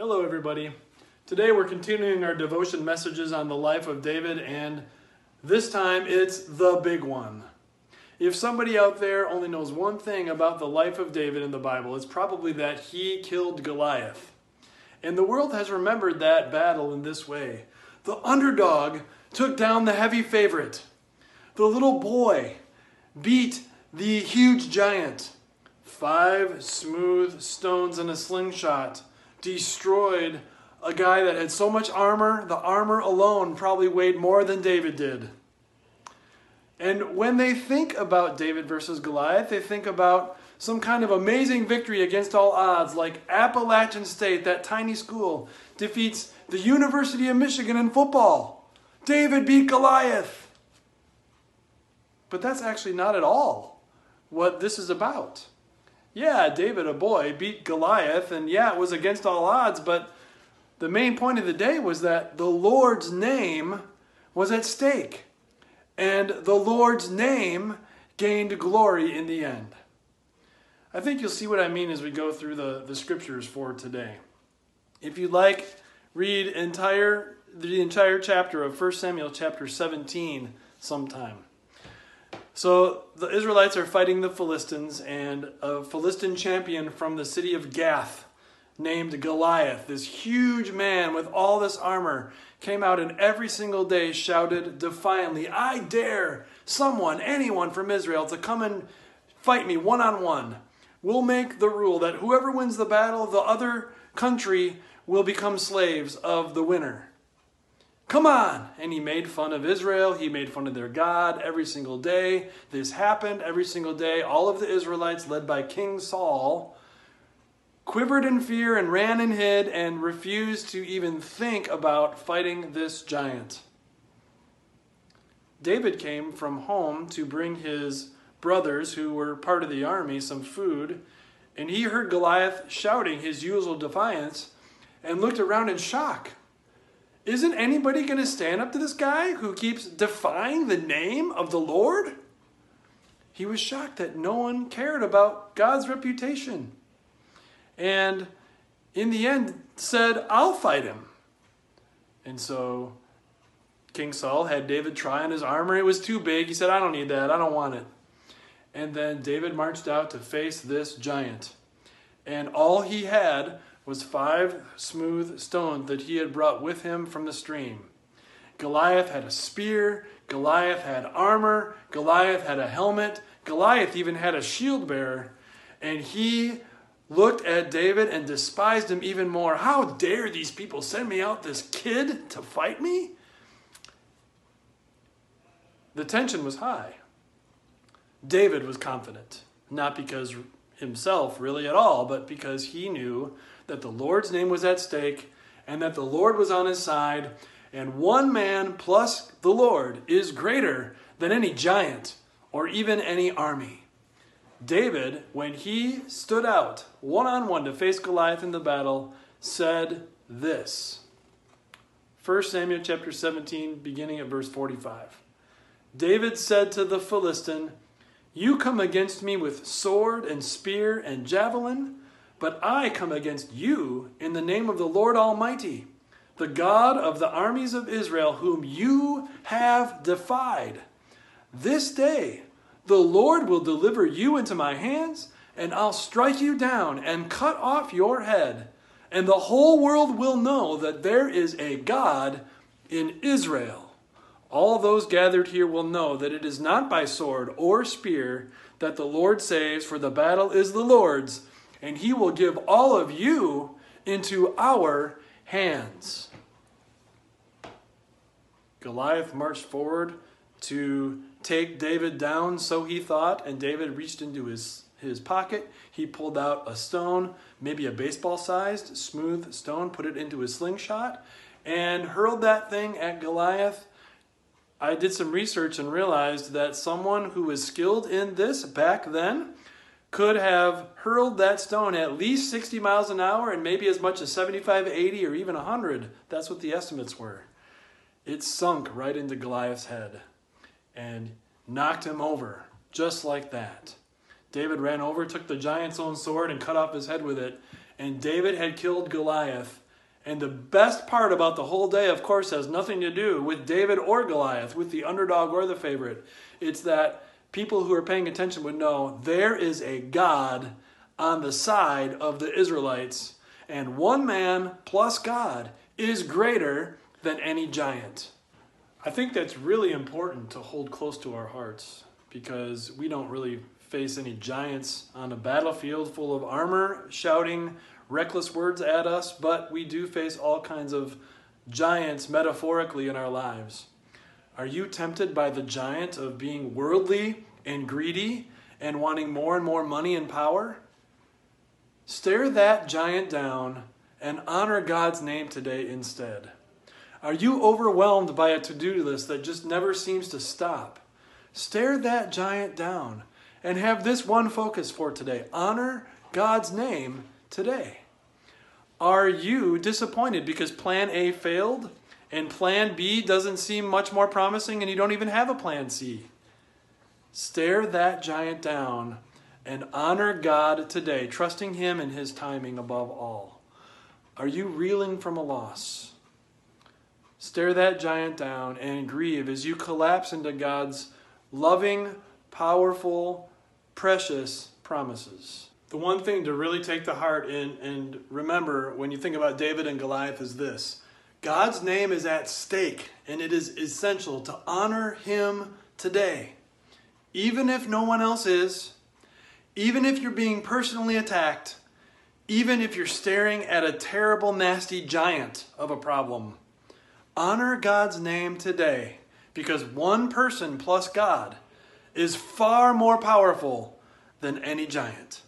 Hello, everybody. Today we're continuing our devotion messages on the life of David, and this time it's the big one. If somebody out there only knows one thing about the life of David in the Bible, it's probably that he killed Goliath. And the world has remembered that battle in this way the underdog took down the heavy favorite, the little boy beat the huge giant. Five smooth stones and a slingshot destroyed a guy that had so much armor, the armor alone probably weighed more than David did. And when they think about David versus Goliath, they think about some kind of amazing victory against all odds, like Appalachian State, that tiny school, defeats the University of Michigan in football. David beat Goliath. But that's actually not at all what this is about. Yeah, David, a boy, beat Goliath, and yeah, it was against all odds, but the main point of the day was that the Lord's name was at stake and the Lord's name gained glory in the end. I think you'll see what I mean as we go through the, the scriptures for today. If you'd like, read entire the entire chapter of 1 Samuel chapter 17 sometime. So the Israelites are fighting the Philistines, and a Philistine champion from the city of Gath named Goliath, this huge man with all this armor, came out and every single day shouted defiantly, I dare someone, anyone from Israel, to come and fight me one on one. We'll make the rule that whoever wins the battle, the other country will become slaves of the winner. Come on! And he made fun of Israel. He made fun of their God every single day. This happened every single day. All of the Israelites, led by King Saul, quivered in fear and ran and hid and refused to even think about fighting this giant. David came from home to bring his brothers, who were part of the army, some food, and he heard Goliath shouting his usual defiance and looked around in shock. Isn't anybody going to stand up to this guy who keeps defying the name of the Lord? He was shocked that no one cared about God's reputation and in the end said, I'll fight him. And so King Saul had David try on his armor. It was too big. He said, I don't need that. I don't want it. And then David marched out to face this giant. And all he had was five smooth stones that he had brought with him from the stream. Goliath had a spear. Goliath had armor. Goliath had a helmet. Goliath even had a shield bearer. And he looked at David and despised him even more. How dare these people send me out this kid to fight me? The tension was high. David was confident, not because himself really at all, but because he knew that the Lord's name was at stake and that the Lord was on his side, and one man plus the Lord is greater than any giant or even any army. David, when he stood out one on one to face Goliath in the battle, said this. 1 Samuel chapter 17, beginning at verse 45. David said to the Philistine, You come against me with sword and spear and javelin, but I come against you in the name of the Lord Almighty, the God of the armies of Israel, whom you have defied. This day the Lord will deliver you into my hands, and I'll strike you down and cut off your head. And the whole world will know that there is a God in Israel. All those gathered here will know that it is not by sword or spear that the Lord saves, for the battle is the Lord's, and he will give all of you into our hands. Goliath marched forward to take David down, so he thought, and David reached into his, his pocket. He pulled out a stone, maybe a baseball sized, smooth stone, put it into his slingshot, and hurled that thing at Goliath. I did some research and realized that someone who was skilled in this back then could have hurled that stone at least 60 miles an hour and maybe as much as 75, 80, or even 100. That's what the estimates were. It sunk right into Goliath's head and knocked him over, just like that. David ran over, took the giant's own sword, and cut off his head with it. And David had killed Goliath And the best part about the whole day, of course, has nothing to do with David or Goliath, with the underdog or the favorite. It's that people who are paying attention would know there is a God on the side of the Israelites, and one man plus God is greater than any giant. I think that's really important to hold close to our hearts because we don't really face any giants on a battlefield full of armor shouting reckless words at us, but we do face all kinds of giants metaphorically in our lives. Are you tempted by the giant of being worldly and greedy and wanting more and more money and power? Stare that giant down and honor God's name today instead. Are you overwhelmed by a to do list that just never seems to stop? Stare that giant down and have this one focus for today honor God's name today. Are you disappointed because plan A failed and plan B doesn't seem much more promising and you don't even have a plan C? Stare that giant down and honor God today, trusting Him and His timing above all. Are you reeling from a loss? Stare that giant down and grieve as you collapse into God's loving, powerful, precious promises. The one thing to really take to heart and, and remember when you think about David and Goliath is this God's name is at stake, and it is essential to honor Him today. Even if no one else is, even if you're being personally attacked, even if you're staring at a terrible, nasty giant of a problem. Honor God's name today because one person plus God is far more powerful than any giant.